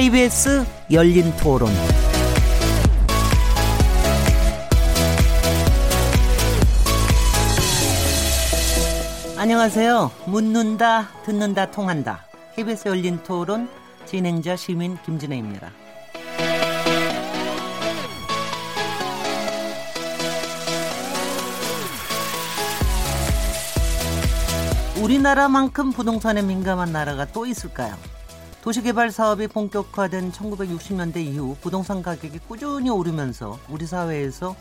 KBS 열린 토론. 안녕하세요. 묻는다, 듣는다, 통한다. KBS 열린 토론 진행자 시민 김진혜입니다. 우리나라만큼 부동산에 민감한 나라가 또 있을까요? 도시개발 사업이 본격화된 1960년대 이후 부동산 가격이 꾸준히 오르면서 우리 사회에서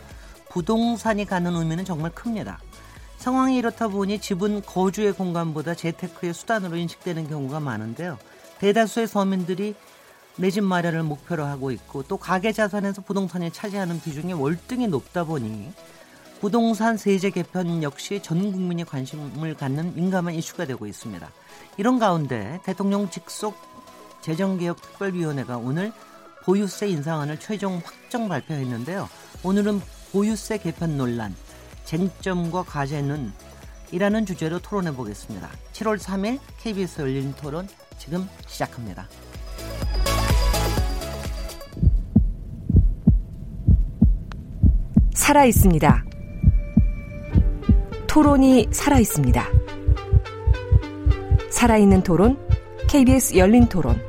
부동산이 가는 의미는 정말 큽니다. 상황이 이렇다 보니 집은 거주의 공간보다 재테크의 수단으로 인식되는 경우가 많은데요. 대다수의 서민들이 내 집 마련을 목표로 하고 있고 또 가계 자산에서 부동산이 차지하는 비중이 월등히 높다 보니 부동산 세제 개편 역시 전 국민이 관심을 갖는 민감한 이슈가 되고 있습니다. 이런 가운데 대통령 직속 재정개혁특별위원회가 오늘 보유세 인상안을 최종 확정 발표했는데요. 오늘은 보유세 개편 논란, 쟁점과 과제는 이라는 주제로 토론해 보겠습니다. 7월 3일 KBS 열린 토론 지금 시작합니다. 살아 있습니다. 토론이 살아 있습니다. 살아있는 토론, KBS 열린 토론.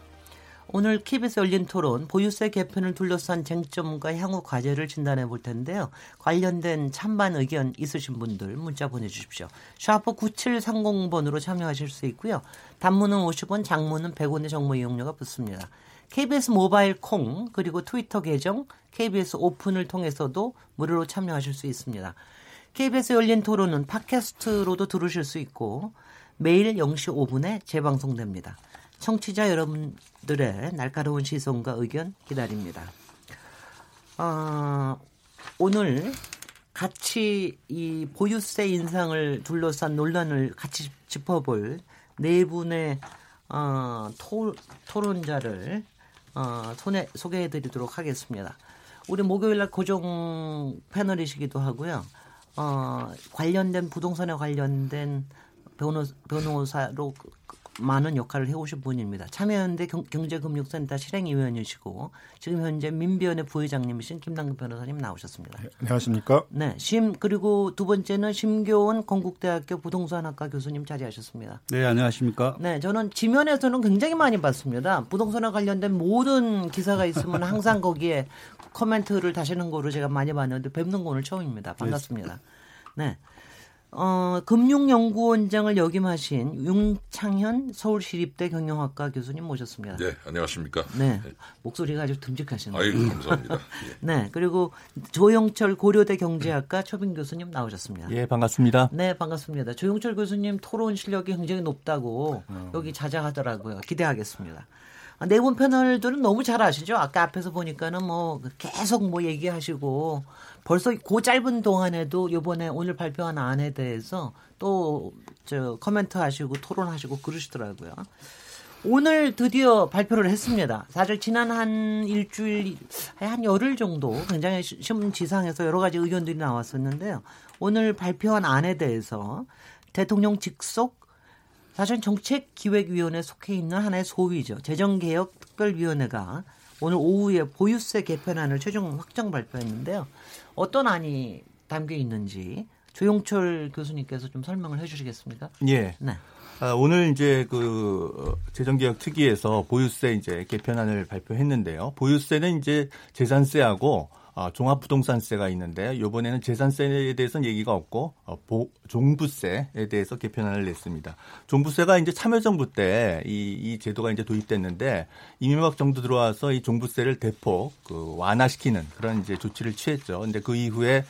오늘 KBS 열린 토론 보유세 개편을 둘러싼 쟁점과 향후 과제를 진단해 볼 텐데요. 관련된 찬반 의견 있으신 분들 문자 보내주십시오. 샤프 9730번으로 참여하실 수 있고요. 단문은 50원, 장문은 100원의 정보 이용료가 붙습니다. KBS 모바일 콩 그리고 트위터 계정 KBS 오픈을 통해서도 무료로 참여하실 수 있습니다. KBS 열린 토론은 팟캐스트로도 들으실 수 있고 매일 0시 5분에 재방송됩니다. 청취자 여러분 들의 날카로운 시선과 의견 기다립니다. 어, 오늘 같이 이 보유세 인상을 둘러싼 논란을 같이 짚어볼 네 분의 어, 토, 토론자를 어, 손에 소개해드리도록 하겠습니다. 우리 목요일날 고정 패널이시기도 하고요. 어, 관련된 부동산에 관련된 변호, 변호사로 많은 역할을 해오신 분입니다. 참여연대 경제금융센터 실행위원이시고 지금 현재 민변의 부회장님이신 김남근 변호사님 나오셨습니다. 네, 안녕하십니까? 네, 심 그리고 두 번째는 심교원 건국대학교 부동산학과 교수님 자리하셨습니다. 네, 안녕하십니까? 네, 저는 지면에서는 굉장히 많이 봤습니다. 부동산에 관련된 모든 기사가 있으면 항상 거기에 코멘트를 다시는 거로 제가 많이 봤는데 뵙는 거 오늘 처음입니다. 반갑습니다. 네. 어, 금융연구원장을 역임하신 윤창현 서울시립대 경영학과 교수님 모셨습니다. 네, 안녕하십니까. 네, 목소리가 아주 듬직하시네요. 아유, 감사합니다. 예. 네, 그리고 조영철 고려대 경제학과 초빙 교수님 나오셨습니다. 예, 반갑습니다. 네, 반갑습니다. 조영철 교수님 토론 실력이 굉장히 높다고 어. 여기 자자하더라고요. 기대하겠습니다. 네분 패널들은 너무 잘 아시죠? 아까 앞에서 보니까는 뭐 계속 뭐 얘기하시고 벌써 그 짧은 동안에도 요번에 오늘 발표한 안에 대해서 또저 코멘트 하시고 토론하시고 그러시더라고요. 오늘 드디어 발표를 했습니다. 사실 지난 한 일주일, 한 열흘 정도 굉장히 심지상에서 여러 가지 의견들이 나왔었는데요. 오늘 발표한 안에 대해서 대통령 직속 사실 정책기획위원회 속해 있는 하나의 소위죠. 재정개혁특별위원회가 오늘 오후에 보유세 개편안을 최종 확정 발표했는데요. 어떤 안이 담겨 있는지 조용철 교수님께서 좀 설명을 해주시겠습니까? 예. 네. 아, 오늘 이제 그 어, 재정개혁 특위에서 보유세 이제 개편안을 발표했는데요. 보유세는 이제 재산세하고 어, 종합부동산세가 있는데 이번에는 재산세에 대해서는 얘기가 없고 어, 보, 종부세에 대해서 개편안을 냈습니다. 종부세가 이제 참여정부 때이 이 제도가 이제 도입됐는데 이명박 정부 들어와서 이 종부세를 대폭 그 완화시키는 그런 이제 조치를 취했죠. 근데 그 이후에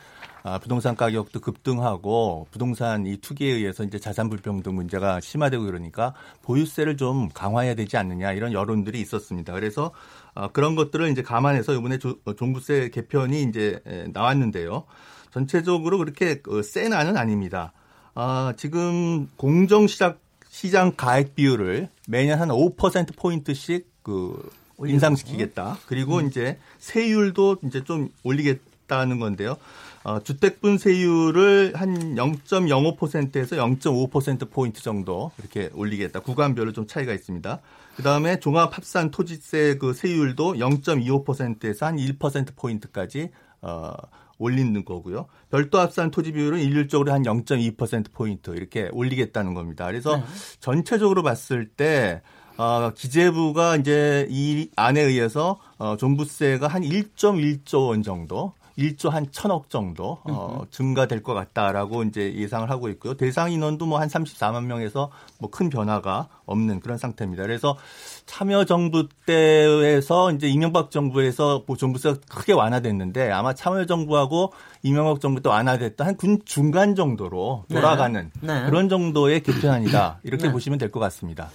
아, 부동산 가격도 급등하고 부동산 이 투기에 의해서 이제 자산 불평등 문제가 심화되고 그러니까 보유세를 좀 강화해야 되지 않느냐 이런 여론들이 있었습니다. 그래서 어, 그런 것들을 이제 감안해서 이번에 조, 어, 종부세 개편이 이제 나왔는데요. 전체적으로 그렇게 그센 안은 아닙니다. 아, 지금 공정 시장 시장 가액 비율을 매년 한 5% 포인트씩 그 인상시키겠다. 그리고 음. 이제 세율도 이제 좀 올리겠다는 건데요. 어, 주택 분세율을 한 0.05%에서 0.5% 포인트 정도 이렇게 올리겠다. 구간별로 좀 차이가 있습니다. 그 다음에 종합 합산 토지세 그 세율도 0.25%에서 한 1% 포인트까지 어, 올리는 거고요. 별도 합산 토지 비율은 일률적으로 한 0.2% 포인트 이렇게 올리겠다는 겁니다. 그래서 네. 전체적으로 봤을 때 어, 기재부가 이제 이 안에 의해서 어, 종부세가 한 1.1조 원 정도 1조 한 천억 정도 어, 증가될 것 같다라고 이제 예상을 하고 있고요. 대상 인원도 뭐 한 34만 명에서 뭐 큰 변화가 없는 그런 상태입니다. 그래서 참여 정부 때에서 이제 이명박 정부에서 뭐 종부세가 크게 완화됐는데 아마 참여 정부하고 이명박 정부 때 완화됐던 한군 중간 정도로 네. 돌아가는 네. 네. 그런 정도의 개편안이다 이렇게 네. 보시면 될 것 같습니다.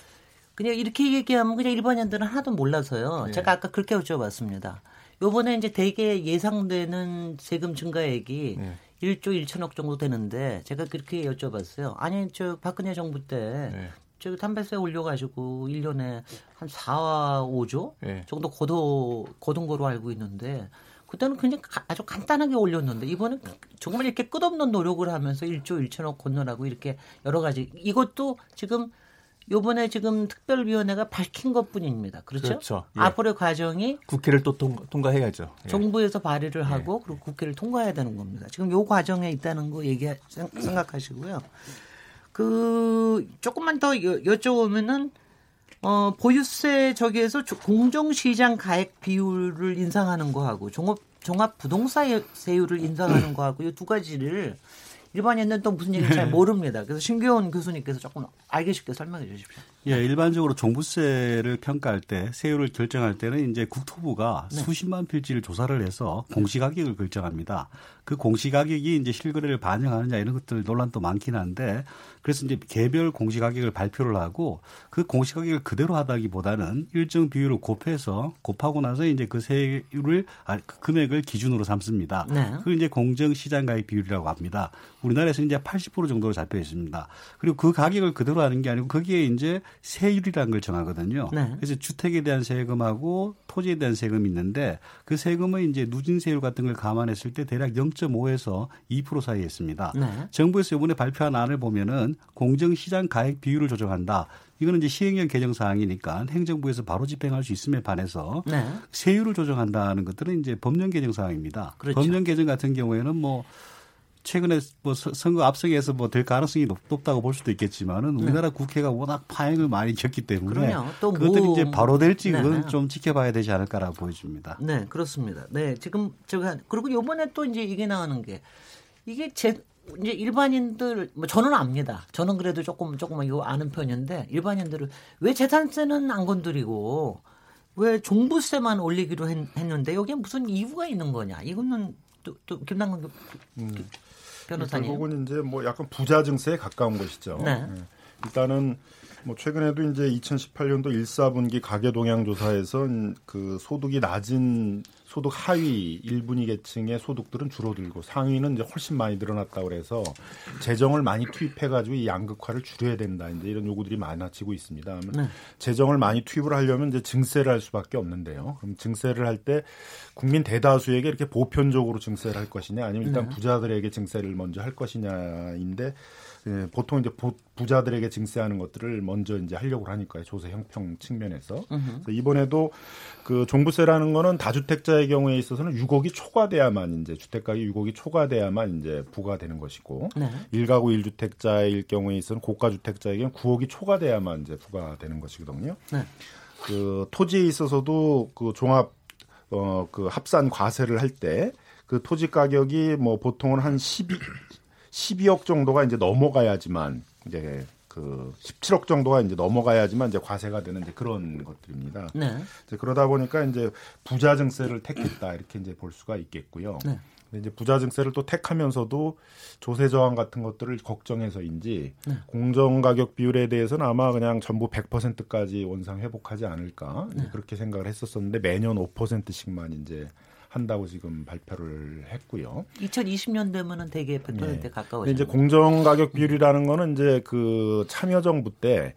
그냥 이렇게 얘기하면 그냥 일반인들은 하나도 몰라서요. 네. 제가 아까 그렇게 여쭤봤습니다. 요번에 이제 대개 예상되는 세금 증가액이 네. 1조 1천억 정도 되는데 제가 그렇게 여쭤봤어요. 아니 저 박근혜 정부 때 네. 저 담배세 올려가지고 1년에 한 4, 5조 네. 정도 고도 고등 거로 알고 있는데 그때는 그냥 아주 간단하게 올렸는데 이번엔 정말 이렇게 끝없는 노력을 하면서 1조 1천억 건너라고 이렇게 여러 가지 이것도 지금 요번에 지금 특별위원회가 밝힌 것 뿐입니다. 그렇죠? 그렇죠. 예. 앞으로의 과정이 국회를 또 통, 과 해야죠 예. 정부에서 발의를 예. 하고 그리고 국회를 통과해야 되는 겁니다. 지금 요 과정에 있다는 거 얘기 생각하시고요. 그 조금만 더 여, 여쭤보면은 어 보유세 저기에서 공정시장 가액 비율을 인상하는 거하고 종합 종합 부동산 세율을 인상하는 거하고 이 두 가지를 일반인은 또 무슨 얘기인지 잘 네. 모릅니다. 그래서 신규원 교수님께서 조금 알기 쉽게 설명해 주십시오. 예, 일반적으로 종부세를 평가할 때 세율을 결정할 때는 이제 국토부가 네. 수십만 필지를 조사를 해서 공시가격을 결정합니다. 그 공시가격이 이제 실거래를 반영하느냐 이런 것들 논란도 많긴 한데 그래서 이제 개별 공시 가격을 발표를 하고 그 공시 가격을 그대로 하다기보다는 일정 비율을 곱해서 곱하고 나서 이제 그 세율을 아, 그 금액을 기준으로 삼습니다. 네. 그 이제 공정 시장 가격 비율이라고 합니다. 우리나라에서 이제 80% 정도로 잡혀 있습니다. 그리고 그 가격을 그대로 하는 게 아니고 거기에 이제 세율이라는 걸 정하거든요. 네. 그래서 주택에 대한 세금하고 토지에 대한 세금이 있는데 그 세금은 이제 누진 세율 같은 걸 감안했을 때 대략 0.5에서 2% 사이에 있습니다. 네. 정부에서 이번에 발표한 안을 보면은 공정시장 가액 비율을 조정한다. 이거는 이제 시행령 개정 사항이니까 행정부에서 바로 집행할 수 있음에 반해서 네. 세율을 조정한다는 것들은 이제 법령 개정 사항입니다. 그렇죠. 법령 개정 같은 경우에는 뭐 최근에 뭐 선거 앞서기에서 뭐 될 가능성이 높, 다고볼 수도 있겠지만은 네. 우리나라 네. 국회가 워낙 파행을 많이 겪기 때문에 또 그것들이 뭐, 이제 바로 될지 네. 그건 좀 지켜봐야 되지 않을까라고 보여집니다. 네, 그렇습니다. 네, 지금 제가 그리고 요번에 또 이제 이게 나오는 게 이게 제 이제 일반인들 뭐 저는 압니다. 저는 그래도 조금 조금 이거 아는 편인데 일반인들은 왜 재산세는 안 건드리고 왜 종부세만 올리기로 했, 는데 여기에 무슨 이유가 있는 거냐? 이거는 또, 또 김남근 음. 변호사님. 결국은 이제 뭐 약간 부자 증세에 가까운 것이죠. 네. 네. 일단은 뭐 최근에도 이제 2018년도 1, 4분기 가계 동향 조사에서 그 소득이 낮은 소득 하위 1분위 계층의 소득들은 줄어들고 상위는 이제 훨씬 많이 늘어났다고 그래서 재정을 많이 투입해 가지고 이 양극화를 줄여야 된다. 이제 이런 요구들이 많아지고 있습니다. 네. 재정을 많이 투입을 하려면 이제 증세를 할 수밖에 없는데요. 그럼 증세를 할 때 국민 대다수에게 이렇게 보편적으로 증세를 할 것이냐 아니면 일단 네. 부자들에게 증세를 먼저 할 것이냐인데 예, 보통 이제 부자들에게 증세하는 것들을 먼저 이제 하려고 하니까요. 조세 형평 측면에서. 이번에도 그 종부세라는 거는 다주택자 의 경우에 있어서는 6억이 초과돼야만 이제 주택가격이 6억이 초과돼야만 이제 부과 되는 것이고 네. 1가구 1주택자일 경우에 있어서는 고가 주택자에게는 9억이 초과돼야만 이제 부과되는 것이거든요. 네. 그 토지에 있어서도 그 종합 어 그 합산 과세를 할 때 그 토지 가격이 뭐 보통은 한 12, 12억 정도가 이제 넘어가야지만 이제 그 17억 정도가 이제 넘어가야지만 이제 과세가 되는 이제 그런 것들입니다. 네. 이제 그러다 보니까 이제 부자 증세를 택했다 이렇게 이제 볼 수가 있겠고요. 네. 근데 이제 부자 증세를 또 택하면서도 조세 저항 같은 것들을 걱정해서인지 네. 공정 가격 비율에 대해서는 아마 그냥 전부 100%까지 원상 회복하지 않을까 네. 그렇게 생각을 했었었는데 매년 5%씩만 이제 한다고 지금 발표를 했고요. 2020년 되면은 대개 100%에 네. 가까워져. 이제 공정 가격 비율이라는 거는 이제 그 참여 정부 때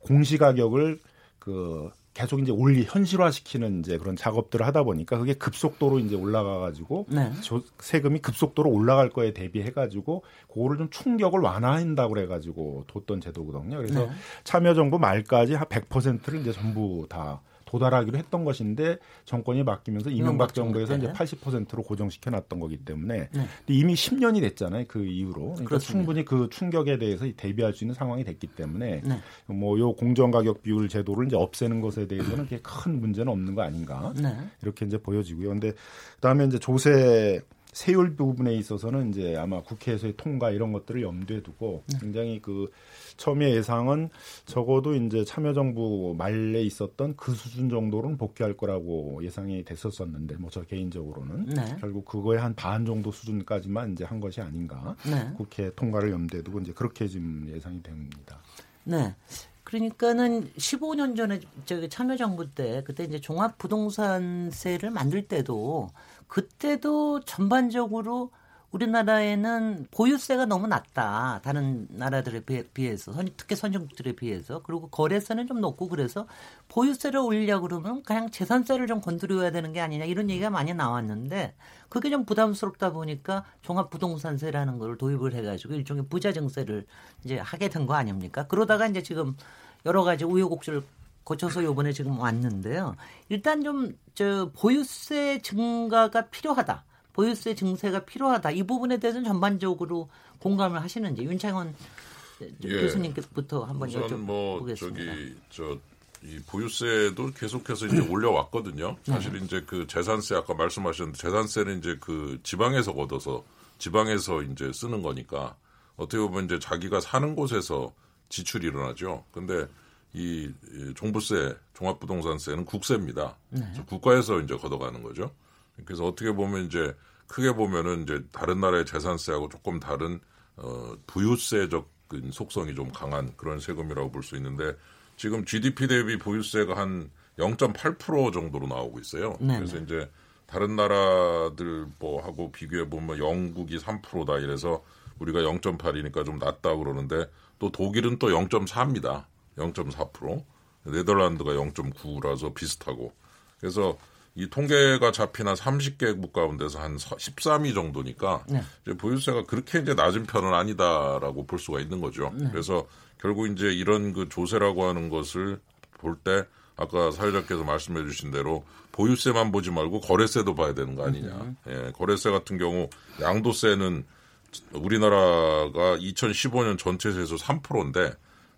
공시 가격을 그 계속 이제 올리 현실화시키는 이제 그런 작업들을 하다 보니까 그게 급속도로 이제 올라가 가지고 네. 세금이 급속도로 올라갈 거에 대비해 가지고 그거를 좀 충격을 완화한다고 그래 가지고 뒀던 제도거든요. 그래서 네. 참여정부 말까지 한 100%를 이제 전부 다 도달하기로 했던 것인데 정권이 바뀌면서 이명박 정부에서 이제 80%로 고정시켜 놨던 거기 때문에 네. 이미 10년이 됐잖아요. 그 이후로. 그러니까 충분히 그 충격에 대해서 대비할 수 있는 상황이 됐기 때문에 네. 뭐요 공정 가격 비율 제도를 이제 없애는 것에 대해서는 그게 큰 문제는 없는 거 아닌가. 네. 이렇게 이제 보여지고요. 근데 그다음에 이제 조세 세율 부분에 있어서는 이제 아마 국회에서의 통과 이런 것들을 염두에 두고 네. 굉장히 그 처음에 예상은 적어도 이제 참여정부 말에 있었던 그 수준 정도로는 복귀할 거라고 예상이 됐었었는데 뭐 저 개인적으로는 네. 결국 그거의 한 반 정도 수준까지만 이제 한 것이 아닌가 네. 국회 통과를 염두에 두고 이제 그렇게 지금 예상이 됩니다. 네. 그러니까는 15년 전에 저기 참여정부 때 그때 이제 종합부동산세를 만들 때도 그때도 전반적으로 우리나라에는 보유세가 너무 낮다. 다른 나라들에 비해서, 특히 선진국들에 비해서. 그리고 거래세는 좀 높고 그래서 보유세를 올리려 그러면 그냥 재산세를 좀 건드려야 되는 게 아니냐 이런 얘기가 많이 나왔는데 그게 좀 부담스럽다 보니까 종합부동산세라는 걸 도입을 해가지고 일종의 부자증세를 이제 하게 된 거 아닙니까? 그러다가 이제 지금 여러 가지 우여곡절 거쳐서 요번에 지금 왔는데요. 일단 좀 저 보유세 증가가 필요하다. 보유세 증세가 필요하다. 이 부분에 대해서는 전반적으로 공감을 하시는지 윤창원 예. 교수님께부터 한번 여쭤보겠습니다. 뭐 저기 저 이 보유세도 계속해서 이제 올려왔거든요. 네. 사실 네. 이제 그 재산세 아까 말씀하셨는데 재산세는 이제 그 지방에서 걷어서 지방에서 이제 쓰는 거니까 어떻게 보면 이제 자기가 사는 곳에서 지출이 일어나죠. 근데 이 종부세, 종합부동산세는 국세입니다. 네. 국가에서 이제 걷어가는 거죠. 그래서 어떻게 보면 이제 크게 보면은 이제 다른 나라의 재산세하고 조금 다른 어 부유세적 속성이 좀 강한 그런 세금이라고 볼 수 있는데 지금 GDP 대비 보유세가 한 0.8% 정도로 나오고 있어요. 네네. 그래서 이제 다른 나라들 뭐 하고 비교해 보면 영국이 3%다 이래서 우리가 0.8이니까 좀 낮다 그러는데 또 독일은 또 0.4입니다. 0.4%. 네덜란드가 0.9라서 비슷하고. 그래서 이 통계가 잡힌 한 30개국 가운데서 한 13위 정도니까 네. 이제 보유세가 그렇게 이제 낮은 편은 아니다라고 볼 수가 있는 거죠. 네. 그래서 결국 이제 이런 그 조세라고 하는 것을 볼 때 아까 사회자께서 말씀해 주신 대로 보유세만 보지 말고 거래세도 봐야 되는 거 아니냐. 음. 예, 거래세 같은 경우 양도세는 우리나라가 2015년 전체세에서 3%인데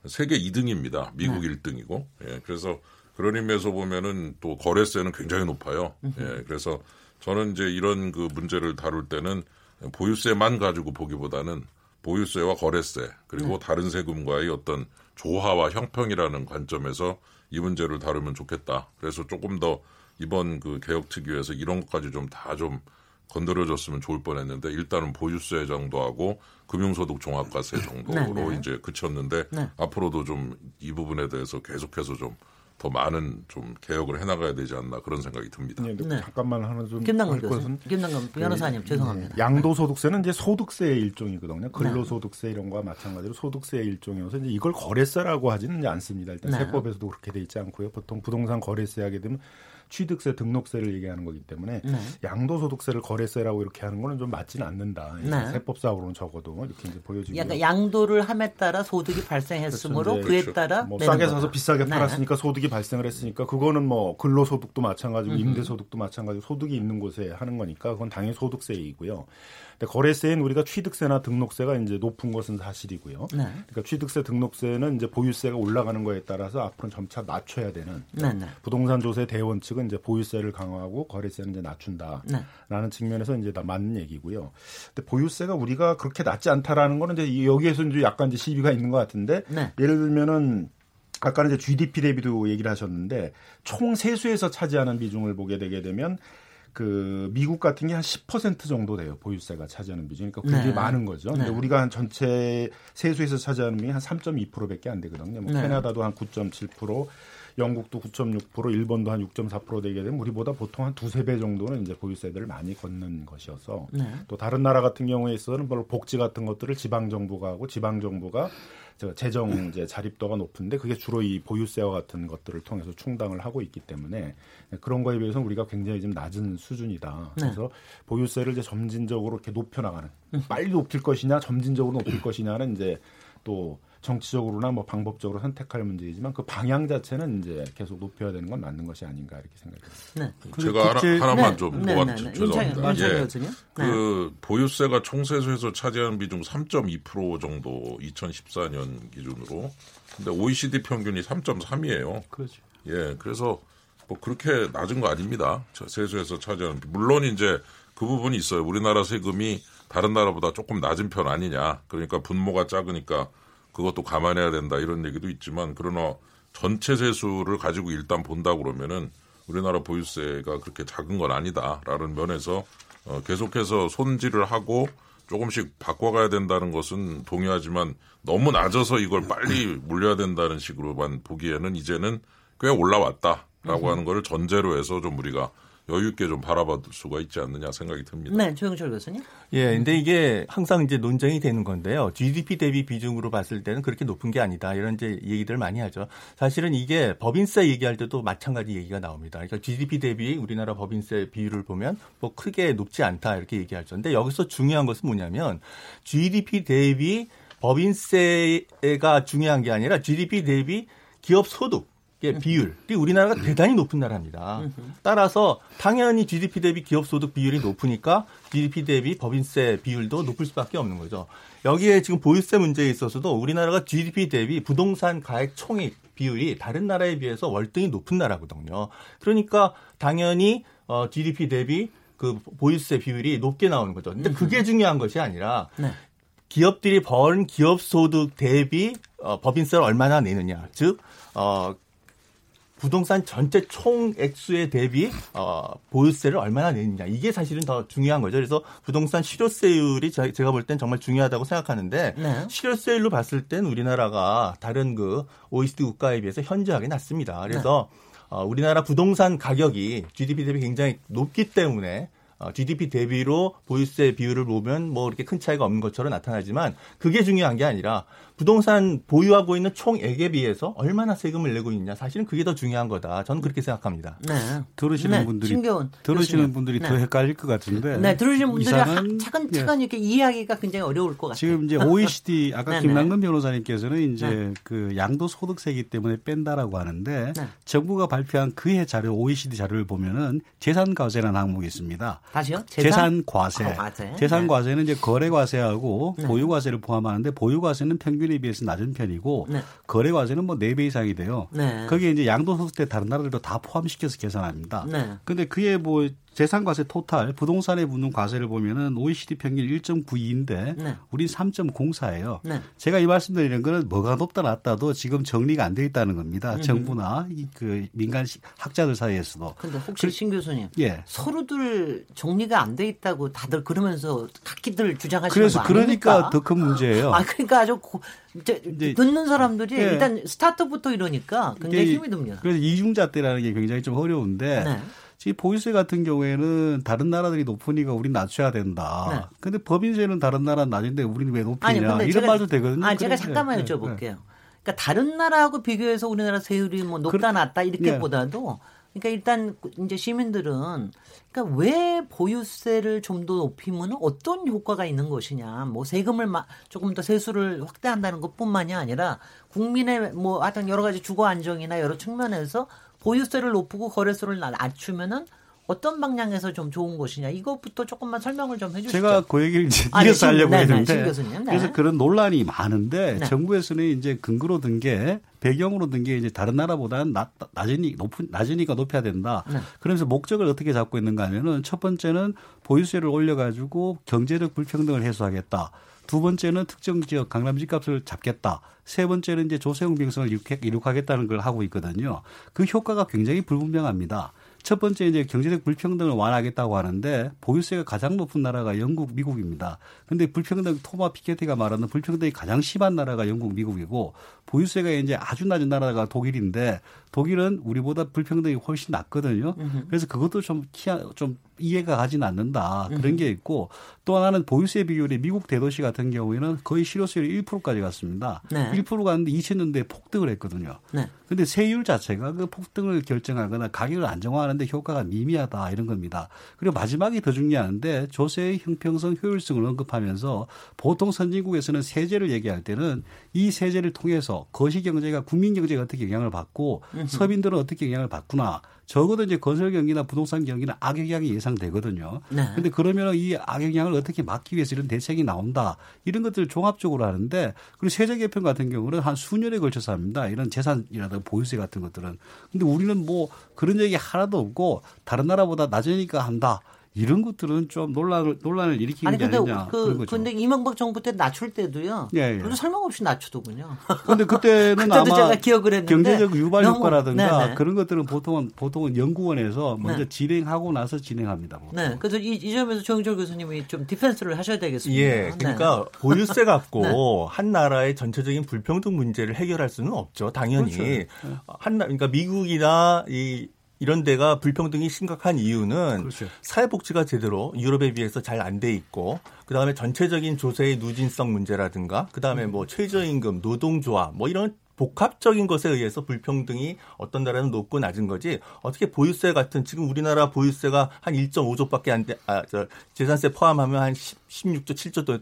세계 2등입니다. 미국 네. 1등이고. 예, 그래서 그런 의미에서 보면은 또 거래세는 굉장히 높아요. 예, 그래서 저는 이제 이런 그 문제를 다룰 때는 보유세만 가지고 보기보다는 보유세와 거래세 그리고 네. 다른 세금과의 어떤 조화와 형평이라는 관점에서 이 문제를 다루면 좋겠다. 그래서 조금 더 이번 그 개혁 특위에서 이런 것까지 좀 다좀 좀 건드려줬으면 좋을 뻔했는데 일단은 보유세 정도하고 금융소득 종합과세 정도로 네, 네. 이제 그쳤는데 네. 앞으로도 좀 이 부분에 대해서 계속해서 좀 더 많은 좀 개혁을 해나가야 되지 않나 그런 생각이 듭니다. 네, 네. 잠깐만 하나 좀 김남근 교수, 김남근 변호사님 그, 죄송합니다. 양도소득세는 이제 소득세의 일종이거든요. 네. 근로소득세 이런 거와 마찬가지로 소득세의 일종이어서 이제 이걸 거래세라고 하지는 않습니다. 일단 네. 세법에서도 그렇게 돼 있지 않고요. 보통 부동산 거래세 하게 되면 취득세, 등록세를 얘기하는 거기 때문에 네. 양도소득세를 거래세라고 이렇게 하는 거는 좀 맞지는 않는다. 네. 세법상으로는 적어도 이렇게 이제 보여지고. 약간 양도를 함에 따라 소득이 발생했으므로 그렇죠. 그에 따라 뭐 싸게 사서. 비싸게 네. 팔았으니까 소득이 발생을 했으니까 그거는 뭐 근로소득도 마찬가지고 임대소득도 마찬가지고 소득이 있는 곳에 하는 거니까 그건 당연히 소득세이고요. 근데 거래세는 우리가 취득세나 등록세가 이제 높은 것은 사실이고요. 네. 그러니까 취득세, 등록세는 이제 보유세가 올라가는 거에 따라서 앞으로는 점차 낮춰야 되는 네, 네. 부동산 조세 대원칙은 이제 보유세를 강화하고 거래세는 이제 낮춘다라는 네. 측면에서 이제 다 맞는 얘기고요. 근데 보유세가 우리가 그렇게 낮지 않다라는 거는 이제 여기에서 이제 약간 이제 시비가 있는 것 같은데 네. 예를 들면은 아까는 이제 GDP 대비도 얘기를 하셨는데 총 세수에서 차지하는 비중을 보게 되게 되면 그 미국 같은 게 한 10% 정도 돼요. 보유세가 차지하는 비중. 그러니까 굉장히 네. 많은 거죠. 근데 네. 우리가 한 전체 세수에서 차지하는 비중이 한 3.2%밖에 안 되거든요. 뭐 네. 캐나다도 한 9.7%, 영국도 9.6%, 일본도 한 6.4% 되게 되면 우리보다 보통 한 두세 배 정도는 이제 보유세들을 많이 걷는 것이어서 네. 또 다른 나라 같은 경우에 있어서는 별로 복지 같은 것들을 지방 정부가 하고 지방 정부가 재정 이제 자립도가 높은데 그게 주로 이 보유세와 같은 것들을 통해서 충당을 하고 있기 때문에 그런 거에 비해서 우리가 굉장히 좀 낮은 수준이다. 네. 그래서 보유세를 이제 점진적으로 이렇게 높여 나가는 음. 빨리 높일 것이냐 점진적으로 높일 것이냐는 이제 또 정치적으로나 뭐 방법적으로 선택할 문제이지만 그 방향 자체는 이제 계속 높여야 되는 건 맞는 것이 아닌가 이렇게 생각합니다. 네. 제가 국제... 하나, 만 네. 좀 네, 네, 네. 죄송합니다. 예. 그 보유세가 총세수에서 차지하는 비중 3.2% 정도 2014년 기준으로 근데 OECD 평균이 3.3이에요. 그렇죠. 예. 그래서 뭐 그렇게 낮은 거 아닙니다. 세수에서 차지하는 물론 이제 그 부분이 있어요. 우리나라 세금이 다른 나라보다 조금 낮은 편 아니냐. 그러니까 분모가 작으니까 그것도 감안해야 된다 이런 얘기도 있지만 그러나 전체 세수를 가지고 일단 본다 그러면은 우리나라 보유세가 그렇게 작은 건 아니다라는 면에서 어, 계속해서 손질을 하고 조금씩 바꿔가야 된다는 것은 동의하지만 너무 낮아서 이걸 빨리 물려야 된다는 식으로만 보기에는 이제는 꽤 올라왔다라고 하는 것을 전제로 해서 좀 우리가 여유 있게 좀 바라볼 수가 있지 않느냐 생각이 듭니다. 네, 조영철 교수님. 예, 근데 이게 항상 이제 논쟁이 되는 건데요. GDP 대비 비중으로 봤을 때는 그렇게 높은 게 아니다. 이런 이제 얘기들 많이 하죠. 사실은 이게 법인세 얘기할 때도 마찬가지 얘기가 나옵니다. 그러니까 GDP 대비 우리나라 법인세 비율을 보면 뭐 크게 높지 않다 이렇게 얘기하죠. 근데 여기서 중요한 것은 뭐냐면 GDP 대비 법인세가 중요한 게 아니라 GDP 대비 기업 소득 예, 비율이 우리나라가 대단히 높은 나라입니다. 따라서 당연히 GDP 대비 기업 소득 비율이 높으니까 GDP 대비 법인세 비율도 높을 수밖에 없는 거죠. 여기에 지금 보유세 문제에 있어서도 우리나라가 GDP 대비 부동산 가액 총액 비율이 다른 나라에 비해서 월등히 높은 나라거든요. 그러니까 당연히 어, GDP 대비 그 보유세 비율이 높게 나오는 거죠. 근데 그게 중요한 것이 아니라 네. 기업들이 번 기업 소득 대비 어, 법인세를 얼마나 내느냐. 즉, 어, 부동산 전체 총 액수에 대비 어, 보유세를 얼마나 내느냐 이게 사실은 더 중요한 거죠. 그래서 부동산 실효세율이 제가 볼 땐 정말 중요하다고 생각하는데 네. 실효세율로 봤을 땐 우리나라가 다른 그 OECD 국가에 비해서 현저하게 낮습니다. 그래서 네. 어, 우리나라 부동산 가격이 GDP 대비 굉장히 높기 때문에 어, GDP 대비로 보유세 비율을 보면 뭐 이렇게 큰 차이가 없는 것처럼 나타나지만 그게 중요한 게 아니라 부동산 보유하고 있는 총액에 비해서 얼마나 세금을 내고 있냐 사실은 그게 더 중요한 거다. 저는 그렇게 생각합니다. 네. 들으시는 네. 분들이 신겨운, 들으시는 분들이 네. 더 헷갈릴 것 같은데. 네, 들으시는 분들이 차근차근 예. 이렇게 이해하기가 굉장히 어려울 것 같아요. 지금 이제 OECD 아까 네, 네. 김남근 변호사님께서는 이제 네. 그 양도 소득세기 때문에 뺀다라고 하는데 정부가 발표한 그해 자료 OECD 자료를 보면은 재산 과세라는 항목이 있습니다. 다시요? 재산, 과세. 아, 과세. 재산 과세는 이제 거래 과세하고 보유 과세를 포함하는데 보유 과세는 평균 평균에 비해서 낮은 편이고 네. 거래 과세는 뭐 4배 이상이 돼요. 네. 거기에 이제 양도소득 때 다른 나라들도 다 포함시켜서 계산합니다. 네. 근데 그에 뭐 재산과세 토탈 부동산에 붙는 과세를 보면은 OECD 평균 1.92인데 네. 우리 3.04예요. 네. 제가 이 말씀드리는 거는 뭐가 높다 낮다도 지금 정리가 안 돼 있다는 겁니다. 음. 정부나 그 민간 학자들 사이에서도. 근데 혹시 그, 신 교수님, 예. 서로들 정리가 안 돼 있다고 다들 그러면서 각기들 주장하시는 그래서 거 그러니까 더 큰 문제예요. 아 그러니까 아주 고, 이제 듣는 사람들이 예. 일단 스타트부터 이러니까 굉장히 힘이 듭니다. 그래서 이중자 때라는 게 굉장히 좀 어려운데. 네. 지금 보유세 같은 경우에는 다른 나라들이 높으니까 우리는 낮춰야 된다. 네. 근데 법인세는 다른 나라는 낮은데 우리는 왜 높이냐. 아니, 이런 제가, 말도 되거든요. 아, 제가 잠깐만 네, 여쭤볼게요. 네. 그러니까 다른 나라하고 비교해서 우리나라 세율이 뭐 높다 낮다 이렇게보다도 그러니까 일단 이제 시민들은 그러니까 왜 보유세를 좀 더 높이면 어떤 효과가 있는 것이냐. 뭐 세금을 조금 더 세수를 확대한다는 것뿐만이 아니라 국민의 뭐 하여튼 여러 가지 주거 안정이나 여러 측면에서 보유세를 높이고 거래소를 낮추면은 어떤 방향에서 좀 좋은 것이냐 이것부터 조금만 설명을 좀 해주시죠. 제가 그 얘기를 이제 아, 이어서 네, 하려고 네, 네, 했는데 네, 그래서 그런 논란이 많은데 네. 정부에서는 이제 근거로 든 게 배경으로 든 게 이제 다른 나라보다는 낮, 낮으니 높은 낮으니까 높여야 된다. 네. 그러면서 목적을 어떻게 잡고 있는가 하면은 첫 번째는 보유세를 올려가지고 경제적 불평등을 해소하겠다. 두 번째는 특정 지역 강남 집값을 잡겠다. 세 번째는 이제 조세용 빙성을 이룩하겠다는 걸 하고 있거든요. 그 효과가 굉장히 불분명합니다. 첫 번째 이제 경제적 불평등을 완화하겠다고 하는데 보유세가 가장 높은 나라가 영국, 미국입니다. 근데 불평등 토마 피케티가 말하는 불평등이 가장 심한 나라가 영국, 미국이고 보유세가 이제 아주 낮은 나라가 독일인데 독일은 우리보다 불평등이 훨씬 낮거든요. 그래서 그것도 좀 키아 좀 이해가 가지는 않는다 그런 게 있고 또 하나는 보유세 비율이 미국 대도시 같은 경우에는 거의 실효세율이 1%까지 갔습니다. 네. 1% 갔는데 2000년대에 폭등을 했거든요. 네. 근데 세율 자체가 그 폭등을 결정하거나 가격을 안정화하는데 효과가 미미하다 이런 겁니다. 그리고 마지막이 더 중요한데 조세의 형평성 효율성을 언급하면서 보통 선진국에서는 세제를 얘기할 때는 이 세제를 통해서 거시 경제가 국민 경제가 어떻게 영향을 받고 서민들은 어떻게 영향을 받구나. 적어도 이제 건설 경기나 부동산 경기는 악영향이 예상되거든요. 네. 근데 그러면 이 악영향을 어떻게 막기 위해서 이런 대책이 나온다. 이런 것들을 종합적으로 하는데 그리고 세제 개편 같은 경우는 한 수년에 걸쳐서 합니다. 이런 재산이라든가 보유세 같은 것들은. 근데 우리는 뭐 그런 얘기 하나도 없고 다른 나라보다 낮으니까 한다. 이런 것들은 좀 논란을 논란을 일으키는 아니, 근데 게 아니냐 그, 그런 거죠. 근데 이명박 정부 때 낮출 때도요. 예, 예. 그래도 설명 없이 낮추더군요. 그런데 그때는 아마 제가 기억을 했는데 경제적 유발 너무, 효과라든가 네네. 그런 것들은 보통은 보통은 연구원에서 먼저 네. 진행하고 나서 진행합니다. 보통. 네. 그래서 이, 이 점에서 정인철 교수님이 좀 디펜스를 하셔야 되겠습니다. 예. 그러니까 네. 보유세 갖고 네. 한 나라의 전체적인 불평등 문제를 해결할 수는 없죠. 당연히 그렇죠. 한 그러니까 미국이나 이 이런 데가 불평등이 심각한 이유는 그렇죠. 사회복지가 제대로 유럽에 비해서 잘 안 돼 있고 그다음에 전체적인 조세의 누진성 문제라든가 그다음에 뭐 최저임금, 노동조합 뭐 이런 복합적인 것에 의해서 불평등이 어떤 나라는 높고 낮은 거지 어떻게 보유세 같은 지금 우리나라 보유세가 한 1.5조밖에 안 돼, 아, 저 재산세 포함하면 한 10, 16조,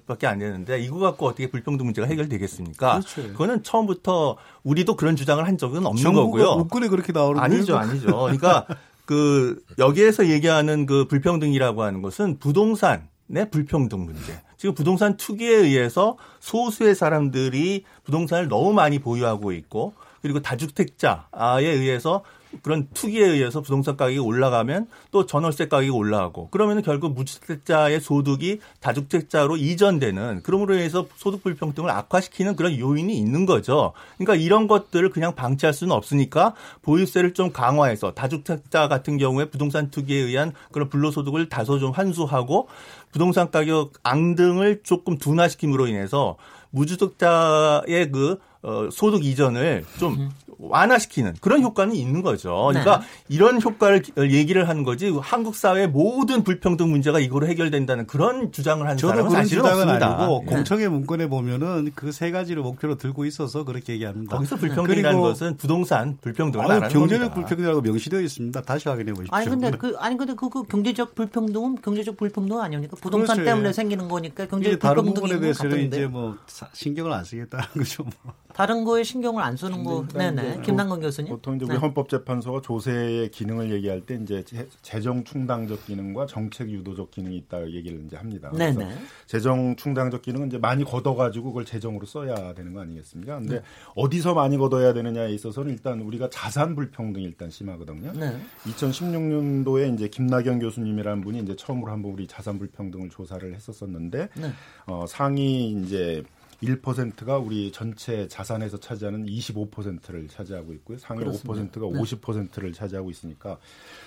7조밖에 안 되는데 이거 갖고 어떻게 불평등 문제가 해결되겠습니까? 그렇죠. 그거는 처음부터 우리도 그런 주장을 한 적은 없는 거고요. 문건에 그렇게 나오는 아니죠, 아니죠. 그러니까 그 여기에서 얘기하는 그 불평등이라고 하는 것은 부동산의 불평등 문제. 지금 부동산 투기에 의해서 소수의 사람들이 부동산을 너무 많이 보유하고 있고 그리고 다주택자에 의해서 그런 투기에 의해서 부동산 가격이 올라가면 또 전월세 가격이 올라가고 그러면 결국 무주택자의 소득이 다주택자로 이전되는 그러므로 인해서 소득 불평등을 악화시키는 그런 요인이 있는 거죠. 그러니까 이런 것들을 그냥 방치할 수는 없으니까 보유세를 좀 강화해서 다주택자 같은 경우에 부동산 투기에 의한 그런 불로소득을 다소 좀 환수하고 부동산 가격 앙등을 조금 둔화시킴으로 인해서 무주택자의 그 어, 소득 이전을 좀 완화시키는 그런 효과는 있는 거죠. 그러니까 네. 이런 효과를 얘기를 하는 거지 한국 사회 모든 불평등 문제가 이거로 해결된다는 그런 주장을 하는 사람은 그런 사실은 주장은 없습니다. 아니고 네. 공청회 문건에 보면은 그 세 가지를 목표로 들고 있어서 그렇게 얘기합니다. 거기서 불평등이라는 것은 부동산 불평등을 말하는 경제적 불평등이라고 명시되어 있습니다. 다시 확인해 보십시오. 아니 근데 그 아니 근데 그, 그 경제적 불평등은 경제적 불평등 아닙니까? 부동산 그렇죠. 때문에 생기는 거니까 경제적 다른 부분에 대해서는 이제 뭐 신경을 안 쓰겠다는 거죠. 뭐. 다른 거에 신경을 안 쓰는 거. 네네. 김남건 교수님. 보통 이제 우리 네. 헌법재판소가 조세의 기능을 얘기할 때 이제 재정 충당적 기능과 정책 유도적 기능이 있다 얘기를 이제 합니다. 그래서 네네. 재정 충당적 기능은 이제 많이 걷어가지고 그걸 재정으로 써야 되는 거 아니겠습니까? 근데 네. 어디서 많이 걷어야 되느냐에 있어서는 일단 우리가 자산 불평등이 일단 심하거든요. 네. 2016년도에 이제 김나경 교수님이라는 분이 이제 처음으로 한번 우리 자산 불평등을 조사를 했었었는데 네. 어, 상위 이제 1%가 우리 전체 자산에서 차지하는 25%를 차지하고 있고요. 상위 그렇습니다. 5%가 네. 50%를 차지하고 있으니까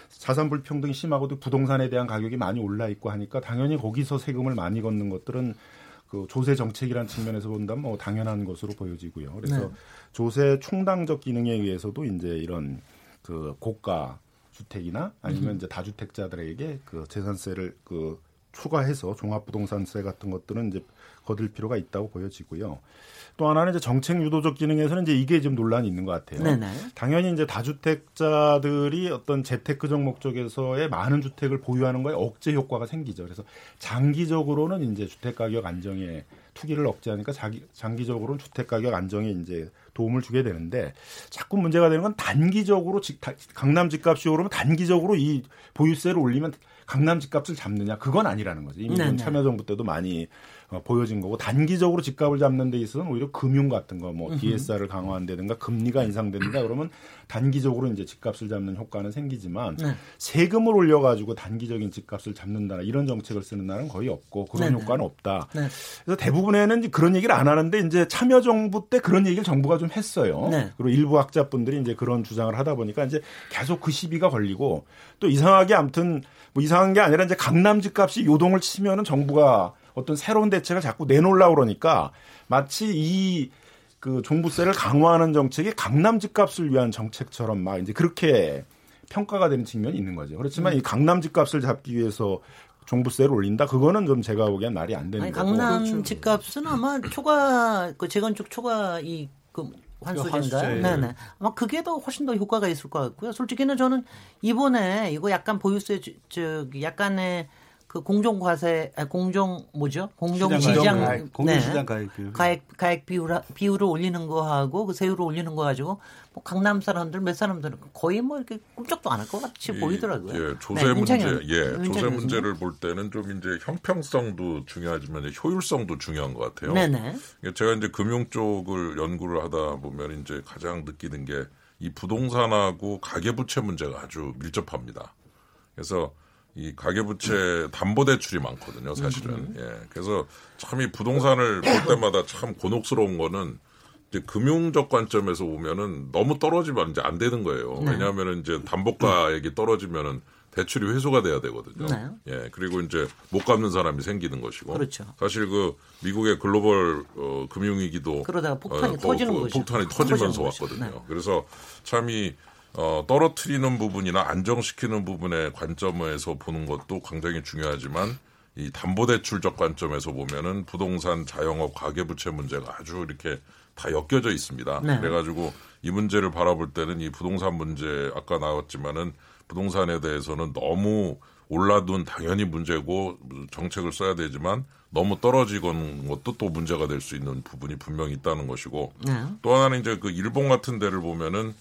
자산 불평등이 심하고도 부동산에 대한 가격이 많이 올라 있고 하니까 당연히 거기서 세금을 많이 걷는 것들은 그 조세 정책이라는 측면에서 본다면 뭐 당연한 것으로 보여지고요. 그래서 네. 조세 충당적 기능에 의해서도 이제 이런 그 고가 주택이나 아니면 음. 이제 다주택자들에게 그 재산세를 그 추가해서 종합부동산세 같은 것들은 이제 거둘 필요가 있다고 보여지고요. 또 하나는 이제 정책 유도적 기능에서는 이제 이게 좀 논란이 있는 것 같아요. 네네. 당연히 이제 다주택자들이 어떤 재테크적 목적에서의 많은 주택을 보유하는 거에 억제 효과가 생기죠. 그래서 장기적으로는 이제 주택 가격 안정에 투기를 억제하니까 자기, 장기적으로는 주택 가격 안정에 이제 도움을 주게 되는데 자꾸 문제가 되는 건 단기적으로 집, 강남 집값이 오르면 단기적으로 이 보유세를 올리면 강남 집값을 잡느냐 그건 아니라는 거죠. 이미 참여정부 때도 많이 어, 보여진 거고 단기적으로 집값을 잡는 데 있어서는 오히려 금융 같은 거 뭐 DSR을 강화한다든가 금리가 인상된다 그러면 단기적으로 이제 집값을 잡는 효과는 생기지만 네. 세금을 올려 가지고 단기적인 집값을 잡는다 이런 정책을 쓰는 나라는 거의 없고 그런 네네. 효과는 없다. 네. 그래서 대부분에는 그런 얘기를 안 하는데 이제 참여 정부 때 그런 얘기를 정부가 좀 했어요. 네. 그리고 일부 학자분들이 이제 그런 주장을 하다 보니까 이제 계속 그 시비가 걸리고 또 이상하게 아무튼 뭐 이상한 게 아니라 이제 강남 집값이 요동을 치면은 정부가 어떤 새로운 대책을 자꾸 내놓으려고 그러니까 마치 이 그 종부세를 강화하는 정책이 강남 집값을 위한 정책처럼 막 이제 그렇게 평가가 되는 측면이 있는 거죠. 그렇지만 음. 이 강남 집값을 잡기 위해서 종부세를 올린다? 그거는 좀 제가 보기엔 말이 안 되는 아니, 거고. 강남 그렇죠. 집값은 아마 초과 그 재건축 초과 이그 환수제인가요? 네 네. 아마 그게 더 훨씬 더 효과가 있을 것 같고요. 솔직히는 저는 이번에 이거 약간 보유세 저기 약간의 그 공정 과세 아, 공정 뭐죠? 공정 시장 가액, 공정 시장 가액 비율 가액 가액 비율 비율을 올리는 거 하고 그 세율을 올리는 거 가지고 뭐 강남 사람들 몇 사람들은 거의 뭐 이렇게 꿈쩍도 안 할 것 같이 예, 보이더라고요. 예, 조세 네, 문제 예, 조세 문제를 볼 때는 좀 이제 형평성도 중요하지만 효율성도 중요한 것 같아요. 네네. 제가 이제 금융 쪽을 연구를 하다 보면 이제 가장 느끼는 게 이 부동산하고 가계부채 문제가 아주 밀접합니다. 그래서 이 가계부채 담보대출이 많거든요, 사실은. 음. 예. 그래서 참 이 부동산을 볼 때마다 참 곤혹스러운 거는 이제 금융적 관점에서 보면은 너무 떨어지면 이제 안 되는 거예요. 네. 왜냐하면 이제 담보가액이 떨어지면은 대출이 회수가 돼야 되거든요. 네. 예. 그리고 이제 못 갚는 사람이 생기는 것이고. 그렇죠. 사실 그 미국의 글로벌 어, 금융위기도 그러다가 폭탄이 어, 터지는 그, 거죠. 폭탄이 터지면서 왔거든요. 네. 그래서 참이 어, 떨어뜨리는 부분이나 안정시키는 부분의 관점에서 보는 것도 굉장히 중요하지만 이 담보대출적 관점에서 보면은 부동산 자영업 가계부채 문제가 아주 이렇게 다 엮여져 있습니다. 네. 그래가지고 이 문제를 바라볼 때는 이 부동산 문제 아까 나왔지만은 부동산에 대해서는 너무 올라둔 당연히 문제고 정책을 써야 되지만 너무 떨어지건 것도 또 문제가 될 수 있는 부분이 분명히 있다는 것이고 네. 또 하나는 이제 그 일본 같은 데를 보면은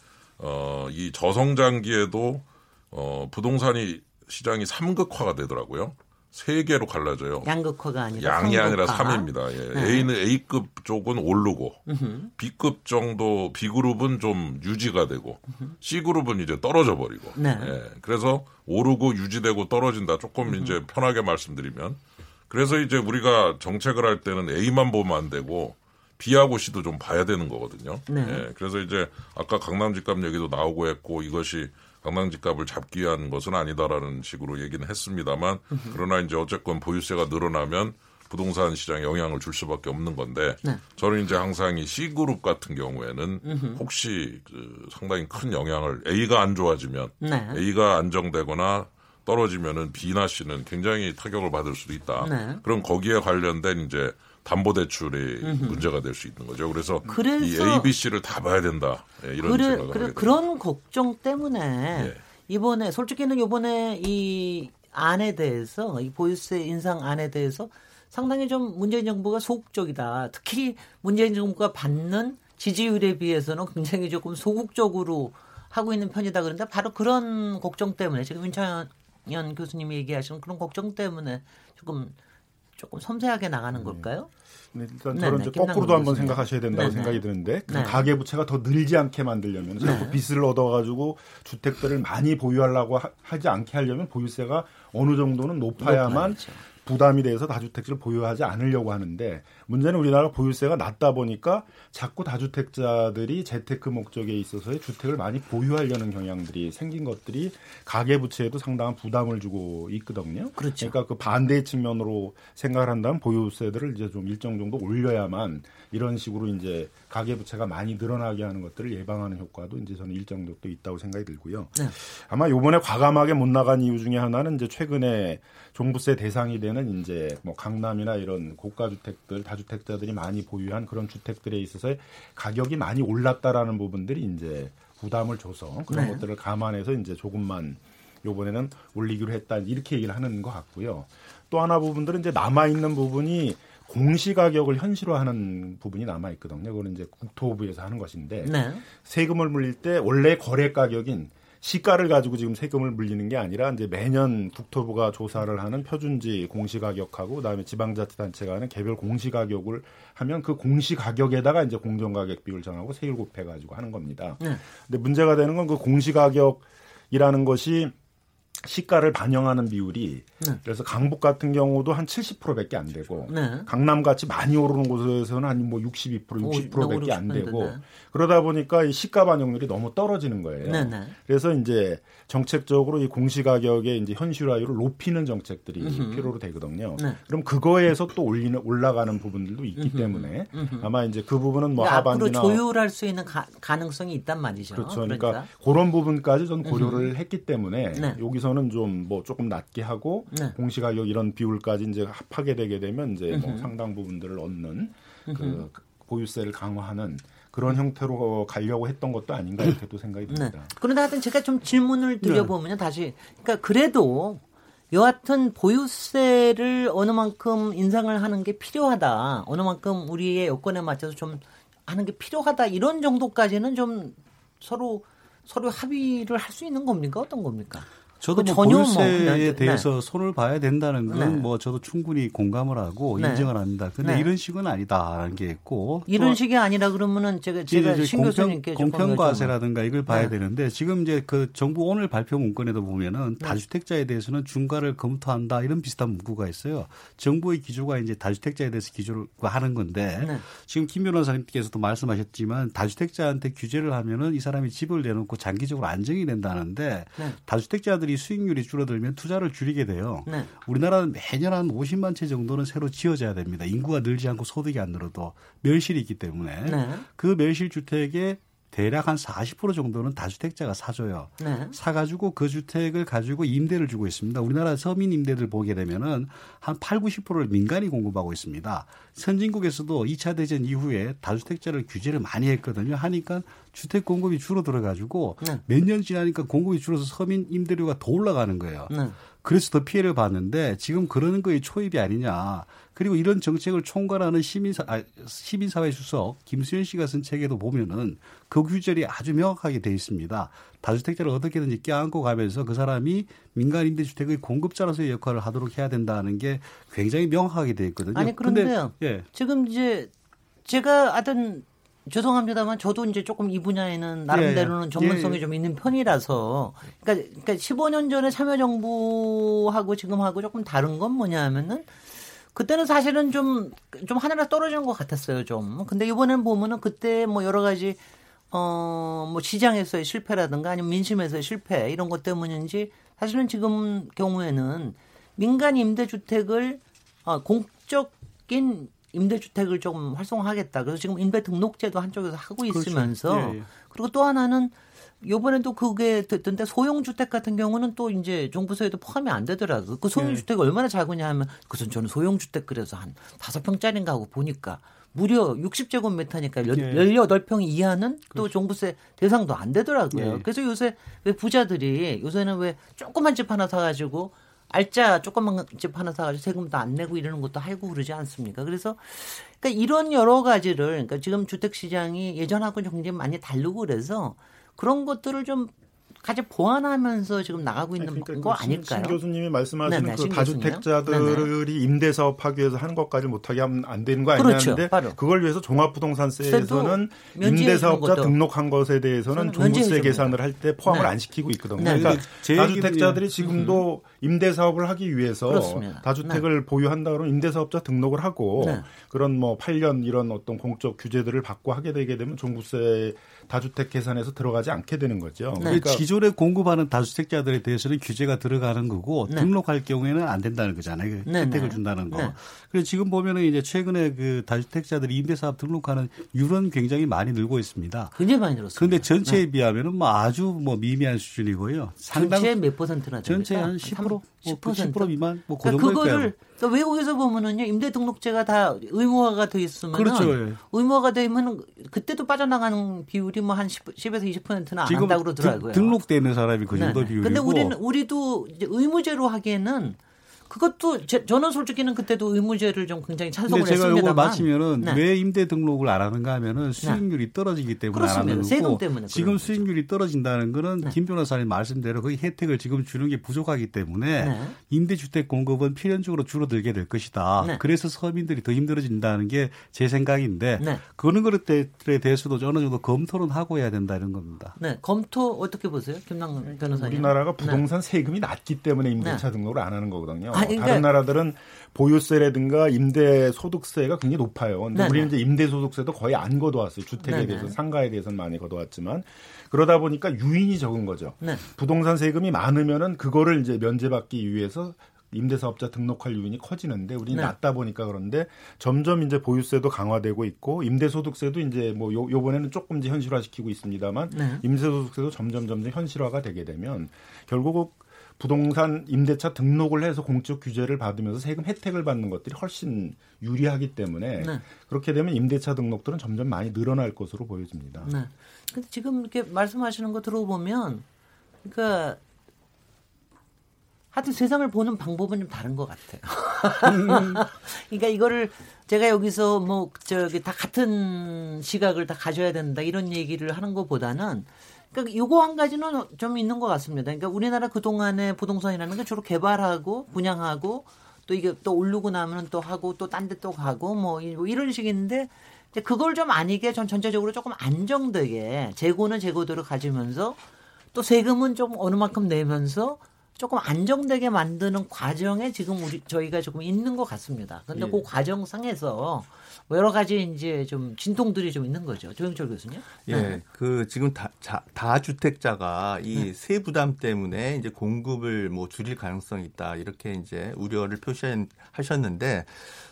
어, 이 저성장기에도 어, 부동산이 시장이 삼극화가 되더라고요. 세 개로 갈라져요. 양극화가 아니라 양이 아니라 3입니다. 예. 네. A는 A급 쪽은 오르고 으흠. B급 정도 B그룹은 좀 유지가 되고 으흠. C그룹은 이제 떨어져 버리고. 네. 예. 그래서 오르고 유지되고 떨어진다. 조금 으흠. 이제 편하게 말씀드리면 그래서 이제 우리가 정책을 할 때는 A만 보면 안 되고 B하고 C도 좀 봐야 되는 거거든요. 네. 예, 그래서 이제 아까 강남 집값 얘기도 나오고 했고 이것이 강남 집값을 잡기 위한 것은 아니다라는 식으로 얘기는 했습니다만. 그러나 이제 어쨌건 보유세가 늘어나면 부동산 시장에 영향을 줄 수밖에 없는 건데 네. 저는 이제 항상 이 C그룹 같은 경우에는 으흠. 혹시 그 상당히 큰 영향을 A가 안 좋아지면 네. A가 안정되거나 떨어지면은 B나 C는 굉장히 타격을 받을 수도 있다. 네. 그럼 거기에 관련된 이제 담보 대출이 음흠. 문제가 될 수 있는 거죠. 그래서, 그래서 이 A, B, C를 다 봐야 된다. 예, 이런 그래, 그래, 그런 걱정 때문에 예. 이번에 솔직히는 이번에 이 안에 대해서 이 보유세 인상 안에 대해서 상당히 좀 문재인 정부가 소극적이다. 특히 문재인 정부가 받는 지지율에 비해서는 굉장히 조금 소극적으로 하고 있는 편이다 그런데 바로 그런 걱정 때문에 지금 윤창현 교수님이 얘기하시는 그런 걱정 때문에 조금 조금 섬세하게 나가는 네. 걸까요? 네, 일단 저는 네, 이제 거꾸로도 한번 생각하셔야 된다고 네네. 생각이 드는데 그 네. 가계 부채가 더 늘지 않게 만들려면 자꾸 네. 빚을 얻어가지고 주택들을 많이 보유하려고 하, 지 않게 하려면 보유세가 어느 정도는 높아야만 높아야죠. 부담이 돼서 다주택지를 보유하지 않으려고 하는데 문제는 우리나라 보유세가 낮다 보니까 자꾸 다주택자들이 재테크 목적에 있어서의 주택을 많이 보유하려는 경향들이 생긴 것들이 가계 부채에도 상당한 부담을 주고 있거든요. 그렇죠. 그러니까 그 반대의 측면으로 생각을 한다면 보유세들을 이제 좀 일정 정도 올려야만 이런 식으로 이제 가계 부채가 많이 늘어나게 하는 것들을 예방하는 효과도 이제 저는 일정 정도 있다고 생각이 들고요. 네. 아마 요번에 과감하게 못 나간 이유 중에 하나는 이제 최근에 종부세 대상이 되는 이제 뭐 강남이나 이런 고가 주택들 다주택자들이 많이 보유한 그런 주택들에 있어서 가격이 많이 올랐다라는 부분들이 이제 부담을 줘서 그런 네. 것들을 감안해서 이제 조금만 요번에는 올리기로 했다 이렇게 얘기를 하는 것 같고요. 또 하나 부분들은 이제 남아 있는 부분이 공시 가격을 현실화하는 부분이 남아 있거든요. 그거는 이제 국토부에서 하는 것인데 네. 세금을 물릴 때 원래 거래 가격인 시가를 가지고 지금 세금을 물리는 게 아니라 이제 매년 국토부가 조사를 하는 표준지 공시가격하고 그다음에 지방자치단체가 하는 개별 공시가격을 하면 그 공시가격에다가 이제 공정가격 비율 정하고 세율 곱해 가지고 하는 겁니다. 네. 근데 문제가 되는 건 그 공시가격이라는 것이 시가를 반영하는 비율이 네. 그래서 강북 같은 경우도 한 70%밖에 안 되고 네. 강남 같이 많이 오르는 곳에서는 한 뭐 62% 60%밖에 안 되고 네. 그러다 보니까 이 시가 반영률이 너무 떨어지는 거예요. 네, 네. 그래서 이제 정책적으로 이 공시 가격의 이제 현실화율을 높이는 정책들이 음흠. 필요로 되거든요. 네. 그럼 그거에서 또 올리는 올라가는 부분들도 있기 음흠. 때문에 음흠. 아마 이제 그 부분은 뭐 하반기나 앞으로 조율할 수 있는 가, 능성이 있단 말이죠. 그렇죠. 그러니까, 그러니까 그런 부분까지 전 고려를 했기 때문에 여기서 는 좀 뭐 조금 낮게 하고 공시 가격 이런 비율까지 이제 합하게 되게 되면 이제 뭐 상당 부분들을 얻는 그 보유세를 강화하는 그런 형태로 가려고 했던 것도 아닌가 이렇게도 생각이 네. 듭니다. 네. 그런데 하여튼 제가 좀 질문을 드려보면 네. 다시 그러니까 그래도 여하튼 보유세를 어느 만큼 인상을 하는 게 필요하다. 어느 만큼 우리의 여건에 맞춰서 좀 하는 게 필요하다. 이런 정도까지는 좀 서로 서로 합의를 할 수 있는 겁니까? 어떤 겁니까? 저도 뭐 전혀 보유세에 뭐 대해서 네. 손을 봐야 된다는 건뭐 네. 뭐 저도 충분히 공감을 하고 네. 인정을 합니다. 근데 네. 이런 식은 아니다라는 게 있고 이런 식이 아니라 그러면은 제가 제가 신 교수님께 공평 과세라든가 이걸 봐야 네. 되는데 지금 이제 그 정부 오늘 발표 문건에도 보면은 네. 다주택자에 대해서는 중과를 검토한다 이런 비슷한 문구가 있어요. 정부의 기조가 이제 다주택자에 대해서 기조를 하는 건데 지금 김 변호사님께서도 말씀하셨지만 다주택자한테 규제를 하면은 이 사람이 집을 내놓고 장기적으로 안정이 된다는데 다주택자들이 사람들이 수익률이 줄어들면 투자를 줄이게 돼요. 네. 우리나라는 매년 한 50만 채 정도는 새로 지어져야 됩니다. 인구가 늘지 않고 소득이 안 늘어도 멸실이 있기 때문에 네. 그 멸실 주택에 대략 한 40% 정도는 다주택자가 사줘요. 네. 사가지고 그 주택을 가지고 임대를 주고 있습니다. 우리나라 서민 임대들 보게 되면은 한 8, 90%를 민간이 공급하고 있습니다. 선진국에서도 2차 대전 이후에 다주택자를 규제를 많이 했거든요. 하니까 주택 공급이 줄어들어 가지고 네. 몇년 지나니까 공급이 줄어서 서민 임대료가 더 올라가는 거예요. 네. 그래서 더 피해를 봤는데 지금 그러는 거에 초입이 아니냐. 그리고 이런 정책을 총괄하는 시민사, 아, 시민사회 수석 김수현 씨가 쓴 책에도 보면은 그 규절이 아주 명확하게 돼 있습니다. 다주택자를 어떻게든지 껴안고 가면서 그 사람이 민간 임대주택의 공급자로서의 역할을 하도록 해야 된다는 게 굉장히 명확하게 돼 있거든요. 아니 그런데요. 근데, 예. 지금 이제 제가 하여튼 죄송합니다만 저도 이제 조금 이 분야에는 나름대로는 예, 전문성이 예. 좀 있는 편이라서 그러니까, 그러니까 15년 전에 참여정부하고 지금하고 조금 다른 건 뭐냐면은 그때는 사실은 좀, 좀 하늘에 떨어지는 것 같았어요, 좀. 근데 이번엔 보면은 그때 뭐 여러 가지, 어, 뭐 시장에서의 실패라든가 아니면 민심에서의 실패 이런 것 때문인지 사실은 지금 경우에는 민간 임대주택을 어, 공적인 임대주택을 좀 활성화하겠다. 그래서 지금 임대 등록제도 한쪽에서 하고 그렇죠. 있으면서 그렇죠. 예, 예. 그리고 또 하나는 요번에도 그게 됐던데 소형주택 같은 경우는 또 이제 종부세에도 포함이 안 되더라고요. 그 소형주택이 네. 얼마나 작으냐 하면 그것은 저는 소형주택 그래서 한 다섯 평짜리인가 하고 보니까 무려 60제곱미터니까 네. 18평 이하는 또 그렇죠. 종부세 대상도 안 되더라고요. 네. 그래서 요새 왜 부자들이 요새는 왜 조그만 집 하나 사가지고 알짜 조그만 집 하나 사가지고 세금도 안 내고 이러는 것도 하고 그러지 않습니까? 그래서 그러니까 이런 여러 가지를 그러니까 지금 주택 시장이 예전하고 굉장히 많이 다르고 그래서 그런 것들을 좀 같이 보완하면서 지금 나가고 있는 그러니까 거 그 아닐까요? 신 교수님이 말씀하시는 네네, 그 다주택자들이 네네. 임대 사업하기 위해서 하는 것까지 못하게 하면 안 되는 거 아니냐는데 그렇죠, 그걸 위해서 종합부동산세에서는 임대 사업자 등록한 것에 대해서는 종부세 계산을 할 때 포함을 네. 안 시키고 있거든요. 네. 그러니까 다주택자들이 지금도 임대 사업을 하기 위해서 그렇습니다. 다주택을 네. 보유한다 그러면 임대 사업자 등록을 하고 네. 그런 뭐 8년 이런 어떤 공적 규제들을 받고 하게 되게 되면 종부세 다주택 계산에서 들어가지 않게 되는 거죠. 네. 그러니까 기존에 공급하는 다주택자들에 대해서는 규제가 들어가는 거고 네. 등록할 경우에는 안 된다는 거잖아요. 네. 혜택을 네. 준다는 거. 네. 그래서 지금 보면은 이제 최근에 그 다주택자들이 임대사업 등록하는 율은 굉장히 많이 늘고 있습니다. 굉장히 많이 늘었습니다. 그런데 전체에 네. 비하면은 뭐 아주 뭐 미미한 수준이고요. 상당 전체 몇 퍼센트나 됩니까? 전체 한 10%, 10%, 뭐10% 미만 뭐그 그러니까 그거를 그러니까 외국에서 보면은요 임대 등록제가 다 의무화가 돼 있으면 그렇죠. 예. 의무화가 되면 그때도 빠져나가는 비율이 뭐 한 10에서 20%는 안 한다고 그러더라고요. 등록돼 있는 사람이 그 정도 네. 비율이고. 근데 우리는 우리도 의무제로 하기에는 그것도 제, 저는 솔직히는 그때도 의무제를 좀 굉장히 찬성을 제가 했습니다만. 이걸 마치면은 네. 왜 임대 등록을 안 하는가 하면은 수익률이 떨어지기 때문에 안 하는 세금 거고 때문에 지금 수익률이 떨어진다는 거는 네. 김 변호사님 말씀대로 그 혜택을 지금 주는 게 부족하기 때문에 네. 임대주택 공급은 필연적으로 줄어들게 될 것이다. 네. 그래서 서민들이 더 힘들어진다는 게 제 생각인데 네. 그런 것들에 대해서도 어느 정도 검토는 하고 해야 된다 이런 겁니다. 네, 검토 어떻게 보세요, 김남 변호사님? 우리나라가 네. 부동산 세금이 낮기 때문에 임대차 등록을 안 하는 거거든요. 아니, 그러니까- 다른 나라들은 보유세라든가 임대 소득세가 굉장히 높아요. 근데 네, 우리는 네. 이제 임대 소득세도 거의 안 걷어왔어요. 주택에 네, 대해서 네. 상가에 대해서는 많이 걷어왔지만 그러다 보니까 유인이 적은 거죠. 네. 부동산 세금이 많으면은 그거를 이제 면제받기 위해서 임대사업자 등록할 유인이 커지는데 우리는 네. 낮다 보니까 그런데 점점 이제 보유세도 강화되고 있고 임대소득세도 이제 뭐 요, 요번에는 조금 이제 현실화시키고 있습니다만 네. 임대소득세도 점점 점점 현실화가 되게 되면 결국 부동산 임대차 등록을 해서 공적 규제를 받으면서 세금 혜택을 받는 것들이 훨씬 유리하기 때문에 네. 그렇게 되면 임대차 등록들은 점점 많이 늘어날 것으로 보여집니다. 네. 근데 지금 이렇게 말씀하시는 거 들어보면, 그러니까 하여튼 세상을 보는 방법은 좀 다른 것 같아요. 그러니까 이거를 제가 여기서 뭐 저기 다 같은 시각을 다 가져야 된다 이런 얘기를 하는 것보다는 그러니까 요거 한 가지는 좀 있는 것 같습니다. 그러니까 우리나라 그 동안에 부동산이라는 게 주로 개발하고 분양하고 또 이게 또 오르고 나면 또 하고 또 딴 데 또 가고 뭐 이- 뭐 이런 식인데 그걸 좀 아니게 전 전체적으로 조금 안정되게 재고는 재고대로 가지면서 또 세금은 좀 어느 만큼 내면서 조금 안정되게 만드는 과정에 지금 우리 저희가 조금 있는 것 같습니다. 근데 예. 그 과정상에서 여러 가지 이제 좀 진통들이 좀 있는 거죠. 조영철 교수님. 예, 네. 그 지금 다, 자, 다 주택자가 이 네. 세부담 때문에 이제 공급을 뭐 줄일 가능성이 있다 이렇게 이제 우려를 표시하셨는데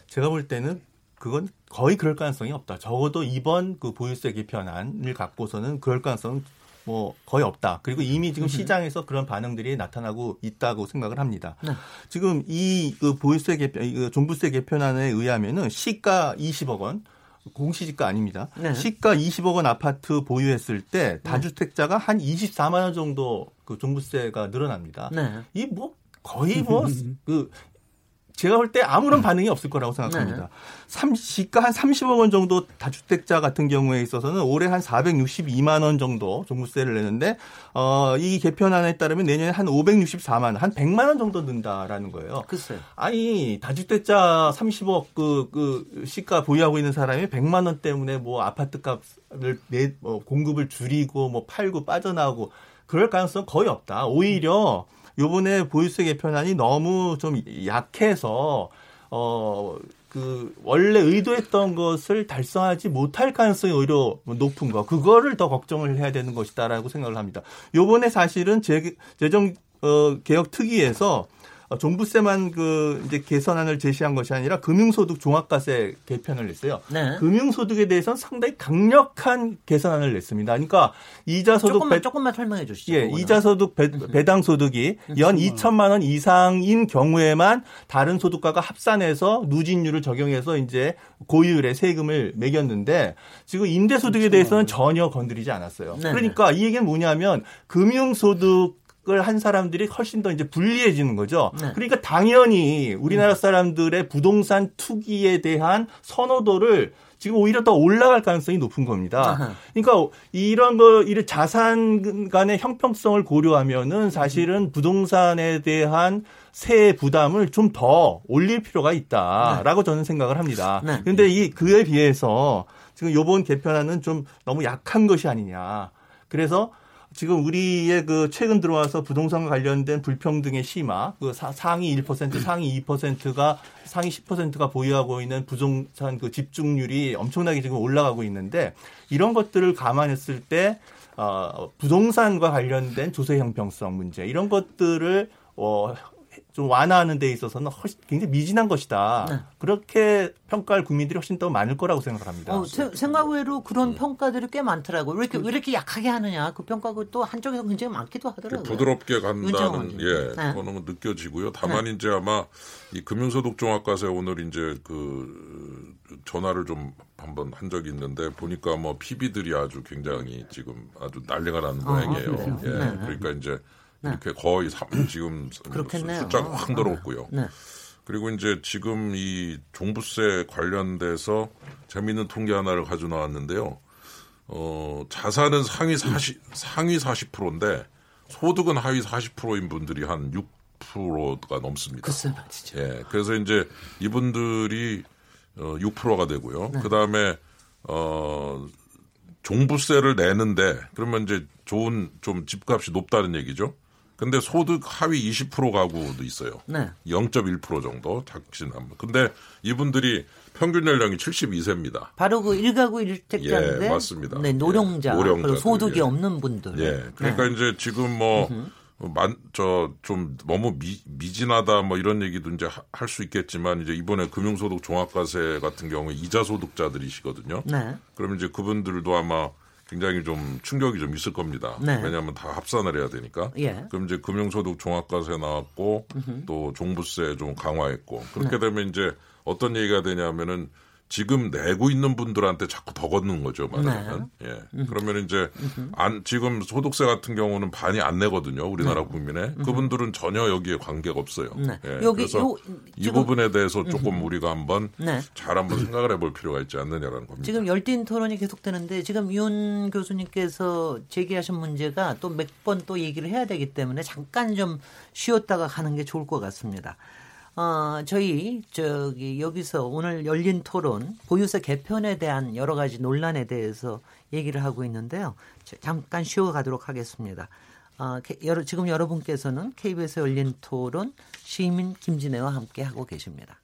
제가 볼 때는 그건 거의 그럴 가능성이 없다. 적어도 이번 그 보유세 개편안을 갖고서는 그럴 가능성은 뭐 거의 없다. 그리고 이미 지금 시장에서 그런 반응들이 나타나고 있다고 생각을 합니다. 네. 지금 이 그 보유세 개편, 이 종부세 개편안에 의하면은 시가 20억 원, 공시지가 아닙니다. 네. 시가 20억 원 아파트 보유했을 때 다주택자가 한 24만 원 정도 그 종부세가 늘어납니다. 네. 이뭐 거의 뭐 그 제가 볼 때 아무런 반응이 없을 거라고 생각합니다. 삼 시가 한 30억 원 정도 다주택자 같은 경우에 있어서는 올해 한 462만 원 정도 종부세를 내는데 어, 이 개편안에 따르면 내년에 한 564만 원, 한 100만 원 정도 는다라는 거예요. 글쎄요. 아니 다주택자 30억 그, 그 시가 보유하고 있는 사람이 100만 원 때문에 뭐 아파트 값을 내, 뭐 공급을 줄이고 뭐 팔고 빠져나오고 그럴 가능성 거의 없다. 오히려 요번에 보유세 개편안이 너무 좀 약해서 어. 그 원래 의도했던 것을 달성하지 못할 가능성이 오히려 높은 거 그거를 더 걱정을 해야 되는 것이다라고 생각을 합니다. 요번에 사실은 재, 재정 어, 개혁 특위에서 어, 종부세만 그 이제 개선안을 제시한 것이 아니라 금융소득 종합과세 개편을 냈어요. 네. 금융소득에 대해서는 상당히 강력한 개선안을 냈습니다. 그러니까 이자 소득 조금만 배, 조금만 설명해 주시죠. 예, 그거는. 이자 소득 배, 배당 소득이 연 2천만 원 이상인 경우에만 다른 소득과가 합산해서 누진율을 적용해서 이제 고율의 세금을 매겼는데 지금 임대 소득에 대해서는 전혀 건드리지 않았어요. 네네. 그러니까 이 얘기는 뭐냐면 금융소득 을 한 사람들이 훨씬 더 이제 불리해지는 거죠. 네. 그러니까 당연히 우리나라 사람들의 부동산 투기에 대한 선호도를 지금 오히려 더 올라갈 가능성이 높은 겁니다. 그러니까 이런 거 이런 자산 간의 형평성을 고려하면은 사실은 부동산에 대한 세 부담을 좀 더 올릴 필요가 있다라고 저는 생각을 합니다. 네. 그런데 이 그에 비해서 지금 요번 개편안은 좀 너무 약한 것이 아니냐. 그래서 지금 우리의 그 최근 들어와서 부동산과 관련된 불평등의 심화, 그 사- 상위 1%, 상위 2%가 상위 10%가 보유하고 있는 부동산 그 집중률이 엄청나게 지금 올라가고 있는데 이런 것들을 감안했을 때 어, 부동산과 관련된 조세 형평성 문제 이런 것들을 어, 좀 완화하는 데 있어서는 훨씬 굉장히 미진한 것이다. 네. 그렇게 평가할 국민들이 훨씬 더 많을 거라고 생각합니다. 어, 세- 생각 외로 그런 평가들이 꽤 많더라고요. 왜 이렇게, 왜 이렇게 약하게 하느냐. 그 평가가 또 한쪽에서 굉장히 많기도 하더라고요. 부드럽게 간다는. 예 네. 그거는 느껴지고요. 다만 이제 아마 이 금융소득 종합과세 오늘 이제 그 전화를 좀 한번 한 적이 있는데 보니까 뭐 PB들이 아주 굉장히 지금 아주 난리가 나는 모양이에요. 그래요? 예 네. 그러니까 이제 네. 이렇게 거의 3, 지금 그렇겠네요. 숫자가 확 늘었고요. 네. 그리고 이제 지금 이 종부세 관련돼서 재미있는 통계 하나를 가져 나왔는데요. 어, 자산은 상위 40, 상위 40%인데 소득은 하위 40%인 분들이 한 6%가 넘습니다. 글쎄 말이죠. 예. 그래서 이제 이분들이 어, 6%가 되고요. 네. 그 다음에, 어, 종부세를 내는데 그러면 이제 좋은 좀 집값이 높다는 얘기죠. 근데 소득 하위 20% 가구도 있어요. 네. 0.1% 정도 작진하면. 근데 이분들이 평균 연령이 72세입니다. 바로 그 1가구 1택자인데 예, 맞습니다. 네, 노령자, 예, 노령자 소득이 예. 없는 분들. 예. 그러니까 네. 이제 지금 뭐 만, 저, 좀 너무 미, 미진하다 뭐 이런 얘기도 이제 할 수 있겠지만 이제 이번에 금융소득 종합과세 같은 경우에 이자 소득자들이시거든요. 네. 그럼 이제 그분들도 아마 굉장히 좀 충격이 좀 있을 겁니다. 네. 왜냐하면 다 합산을 해야 되니까. 예. 그럼 이제 금융소득 종합과세 나왔고 으흠. 또 종부세 좀 강화했고 그렇게 네. 되면 이제 어떤 얘기가 되냐면은 지금 내고 있는 분들한테 자꾸 더 걷는 거죠, 말하면. 네. 예. 음. 그러면 이제 안 지금 소득세 같은 경우는 반이 안 내거든요, 우리나라 네. 국민에. 그분들은 전혀 여기에 관계가 없어요. 네. 예. 여기 그래서 요, 이 부분에 대해서 조금 우리가 한번 네. 잘 한번 생각을 해볼 필요가 있지 않느냐라는 겁니다. 지금 열띤 토론이 계속되는데 지금 윤 교수님께서 제기하신 문제가 또 몇 번 또 얘기를 해야 되기 때문에 잠깐 좀 쉬었다가 가는 게 좋을 것 같습니다. 어, 저희 저기 여기서 오늘 열린 토론 보유세 개편에 대한 여러 가지 논란에 대해서 얘기를 하고 있는데요. 잠깐 쉬어 가도록 하겠습니다. 어, 지금 여러분께서는 KBS 열린 토론 시민 김진애와 함께 하고 계십니다.